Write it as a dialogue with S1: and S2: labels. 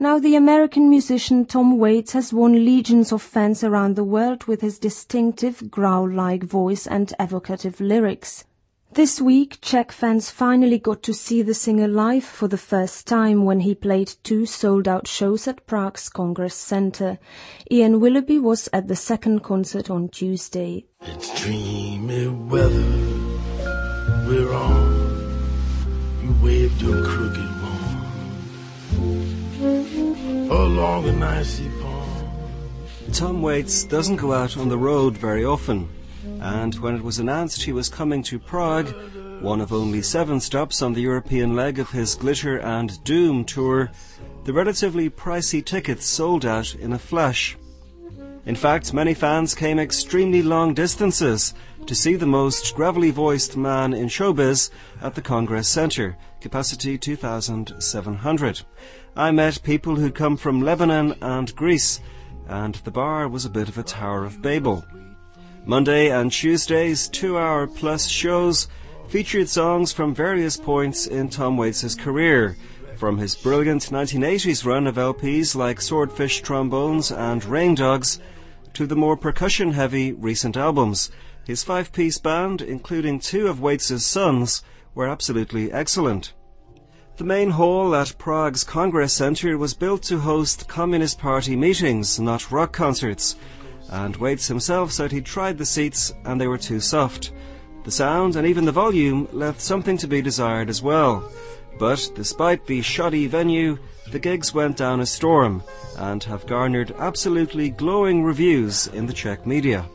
S1: Now the American musician Tom Waits has won legions of fans around the world with his distinctive growl-like voice and evocative lyrics. This week, Czech fans finally got to see the singer live for the first time when he played two sold-out shows at Prague's Congress Center. Ian Willoughby was at the second concert on Tuesday.
S2: It's dreamy weather we're on. You waved your crooked an icy pond.
S3: Tom Waits doesn't go out on the road very often and when it was announced he was coming to Prague, one of only seven stops on the European leg of his Glitter and Doom tour, the relatively pricey tickets sold out in a flash. In fact, many fans came extremely long distances to see the most gravelly voiced man in showbiz at the Congress Centre, capacity 2,700. I met people who'd come from Lebanon and Greece, and the bar was a bit of a Tower of Babel. Monday and Tuesday's two-hour plus shows featured songs from various points in Tom Waits' career, from his brilliant 1980s run of LPs like Swordfish Trombones and Rain Dogs, to the more percussion-heavy recent albums. His five-piece band, including two of Waits' sons, were absolutely excellent. The main hall at Prague's Congress Center was built to host Communist Party meetings, not rock concerts and Waits himself said he'd tried the seats and they were too soft. The sound and even the volume left something to be desired as well. But despite the shoddy venue, the gigs went down a storm and have garnered absolutely glowing reviews in the Czech media.